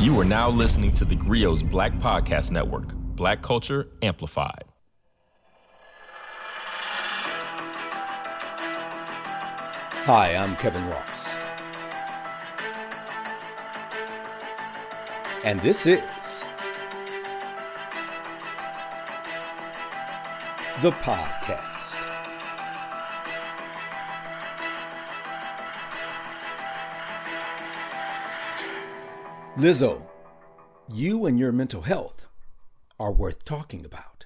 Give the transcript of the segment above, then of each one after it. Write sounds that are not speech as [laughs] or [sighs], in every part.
You are now listening to the Grio's Black Podcast Network, Black Culture Amplified. Hi, I'm Kevin Ross. And this is the podcast. Lizzo, you and your mental health are worth talking about.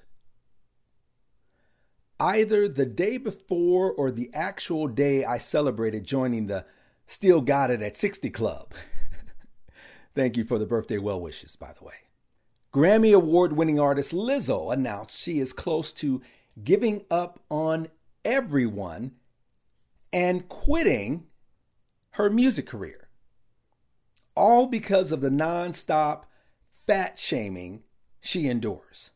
Either the day before or the actual day I celebrated joining the Still Got It at 60 Club. [laughs] Thank you for the birthday well wishes, by the way. Grammy Award winning artist Lizzo announced she is close to giving up on everyone and quitting her music career all because of the nonstop fat shaming she endures.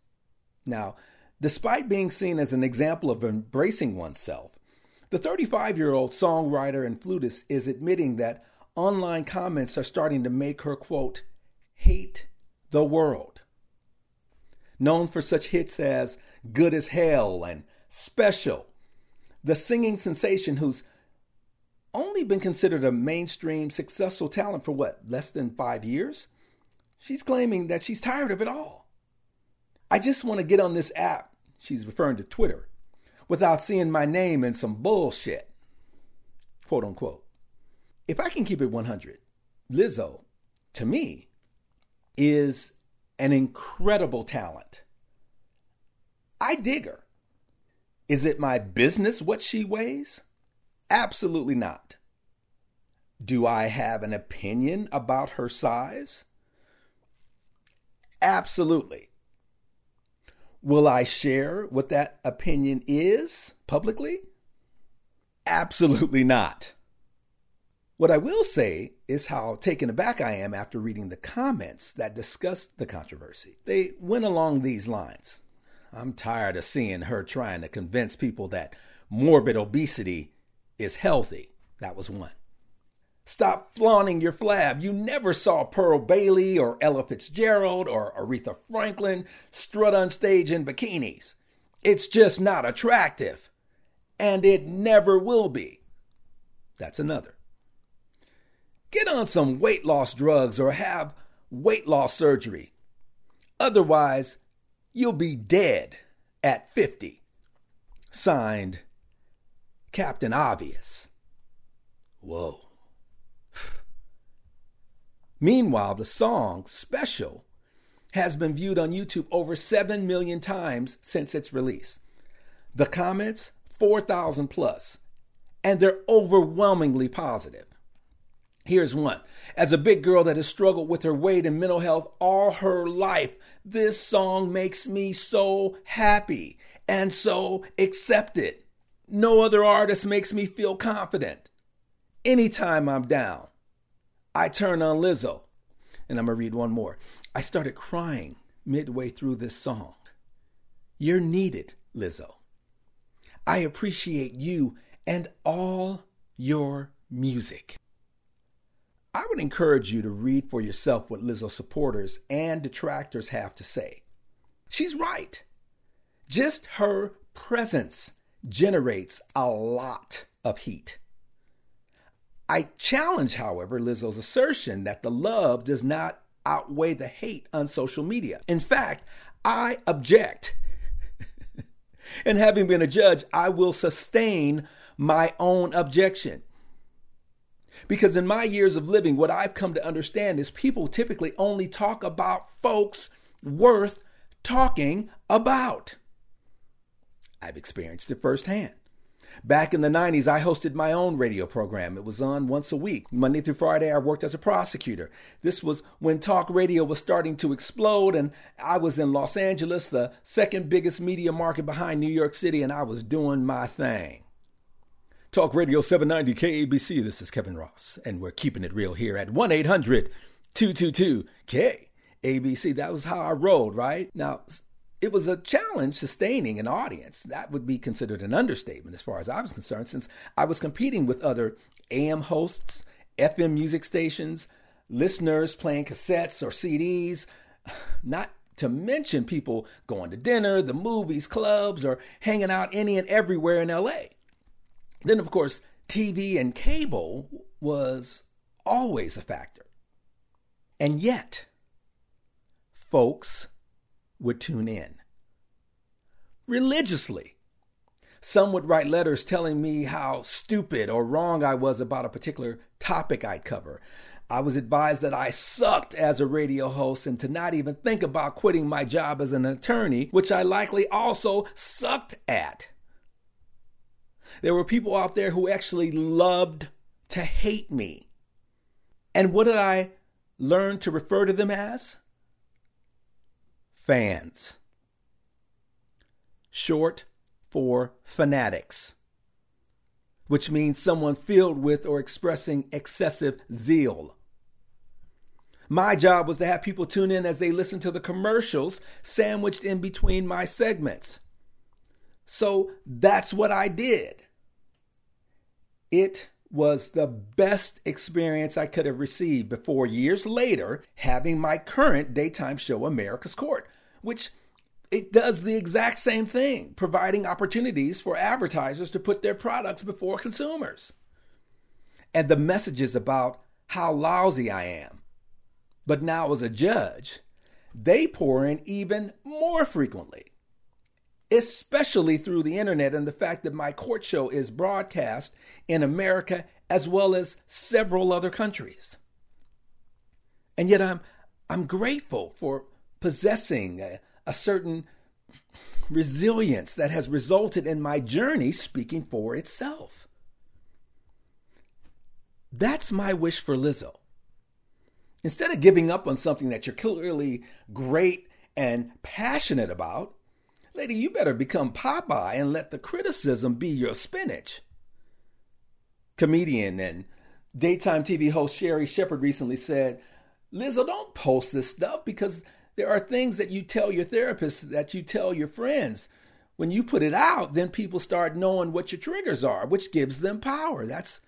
Now, despite being seen as an example of embracing oneself, the 35 year old songwriter and flutist is admitting that online comments are starting to make her, quote, hate the world. Known for such hits as Good as Hell and Special, the singing sensation whose only been considered a mainstream successful talent for what, less than five years? She's claiming that she's tired of it all. I just want to get on this app, she's referring to Twitter, without seeing my name in some bullshit. Quote unquote. If I can keep it 100, Lizzo, to me, is an incredible talent. I dig her. Is it my business what she weighs? Absolutely not. Do I have an opinion about her size? Absolutely. Will I share what that opinion is publicly? Absolutely not. What I will say is how taken aback I am after reading the comments that discussed the controversy. They went along these lines I'm tired of seeing her trying to convince people that morbid obesity is healthy. That was one. Stop flaunting your flab. You never saw Pearl Bailey or Ella Fitzgerald or Aretha Franklin strut on stage in bikinis. It's just not attractive. And it never will be. That's another. Get on some weight loss drugs or have weight loss surgery. Otherwise, you'll be dead at 50. Signed, Captain Obvious. Whoa. [sighs] Meanwhile, the song Special has been viewed on YouTube over 7 million times since its release. The comments, 4,000 plus, and they're overwhelmingly positive. Here's one. As a big girl that has struggled with her weight and mental health all her life, this song makes me so happy and so accepted. No other artist makes me feel confident. Anytime I'm down, I turn on Lizzo. And I'm going to read one more. I started crying midway through this song. You're needed, Lizzo. I appreciate you and all your music. I would encourage you to read for yourself what Lizzo supporters and detractors have to say. She's right. Just her presence generates a lot of heat. I challenge, however, Lizzo's assertion that the love does not outweigh the hate on social media. In fact, I object. [laughs] and having been a judge, I will sustain my own objection. Because in my years of living, what I've come to understand is people typically only talk about folks worth talking about. I've experienced it firsthand. Back in the 90s, I hosted my own radio program. It was on once a week. Monday through Friday, I worked as a prosecutor. This was when talk radio was starting to explode, and I was in Los Angeles, the second biggest media market behind New York City, and I was doing my thing. Talk Radio 790 KABC, this is Kevin Ross, and we're keeping it real here at 1 800 222 KABC. That was how I rolled, right? Now, it was a challenge sustaining an audience. That would be considered an understatement as far as I was concerned, since I was competing with other AM hosts, FM music stations, listeners playing cassettes or CDs, [sighs] not to mention people going to dinner, the movies, clubs, or hanging out any and everywhere in LA. Then, of course, TV and cable was always a factor. And yet, folks would tune in religiously. Some would write letters telling me how stupid or wrong I was about a particular topic I'd cover. I was advised that I sucked as a radio host and to not even think about quitting my job as an attorney, which I likely also sucked at. There were people out there who actually loved to hate me. And what did I learn to refer to them as? Fans. Short for fanatics, which means someone filled with or expressing excessive zeal. My job was to have people tune in as they listen to the commercials sandwiched in between my segments. So that's what I did. It was the best experience I could have received before years later having my current daytime show, America's Court, which it does the exact same thing, providing opportunities for advertisers to put their products before consumers. And the messages about how lousy I am. But now, as a judge, they pour in even more frequently, especially through the internet and the fact that my court show is broadcast in America as well as several other countries. And yet, I'm, I'm grateful for possessing a, a certain resilience that has resulted in my journey speaking for itself. That's my wish for Lizzo. Instead of giving up on something that you're clearly great and passionate about, lady, you better become Popeye and let the criticism be your spinach. Comedian and daytime TV host Sherri Shepherd recently said, Lizzo, don't post this stuff because there are things that you tell your therapist that you tell your friends. When you put it out, then people start knowing what your triggers are, which gives them power. That's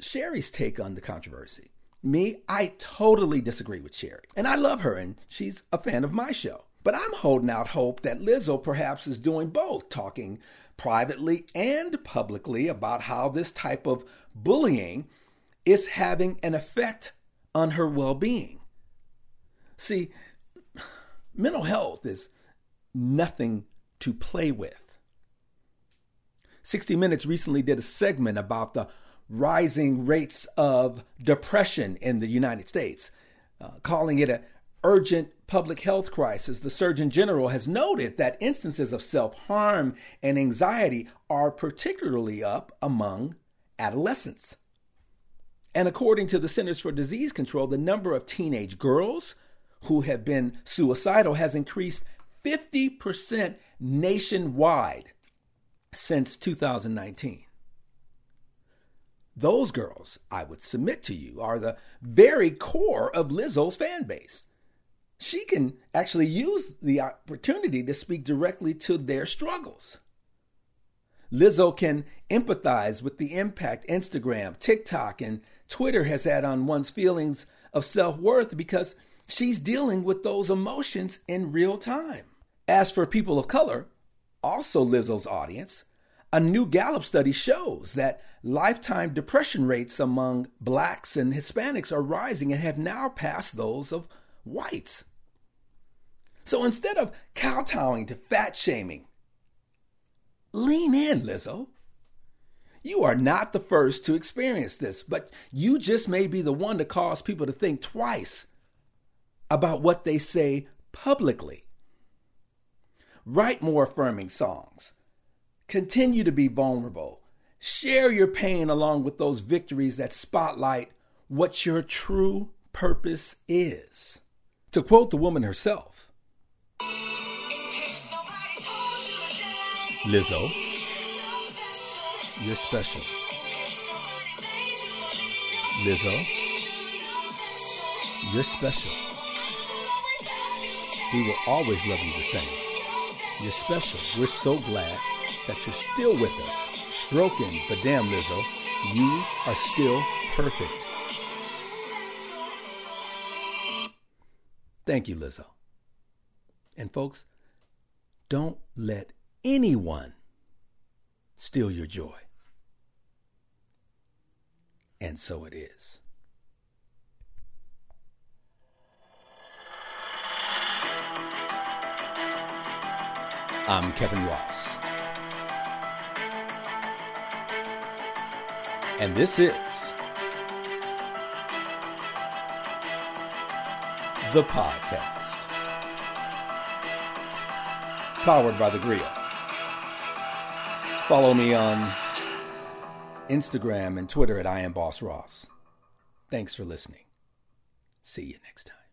Sherri's take on the controversy. Me, I totally disagree with Sherry. And I love her, and she's a fan of my show. But I'm holding out hope that Lizzo perhaps is doing both, talking privately and publicly about how this type of bullying is having an effect on her well being. See, mental health is nothing to play with. 60 Minutes recently did a segment about the rising rates of depression in the United States, uh, calling it an urgent public health crisis. The Surgeon General has noted that instances of self harm and anxiety are particularly up among adolescents. And according to the Centers for Disease Control, the number of teenage girls, who have been suicidal has increased 50% nationwide since 2019. Those girls, I would submit to you, are the very core of Lizzo's fan base. She can actually use the opportunity to speak directly to their struggles. Lizzo can empathize with the impact Instagram, TikTok, and Twitter has had on one's feelings of self worth because She's dealing with those emotions in real time. As for people of color, also Lizzo's audience, a new Gallup study shows that lifetime depression rates among blacks and Hispanics are rising and have now passed those of whites. So instead of kowtowing to fat shaming, lean in, Lizzo. You are not the first to experience this, but you just may be the one to cause people to think twice about what they say publicly. Write more affirming songs. Continue to be vulnerable. Share your pain along with those victories that spotlight what your true purpose is. To quote the woman herself Lizzo, you're special. Lizzo, you're special. We will always love you the same. You're special. We're so glad that you're still with us. Broken, but damn, Lizzo, you are still perfect. Thank you, Lizzo. And folks, don't let anyone steal your joy. And so it is. I'm Kevin Ross. And this is the podcast. Powered by the Grio. Follow me on Instagram and Twitter at I am Boss Ross. Thanks for listening. See you next time.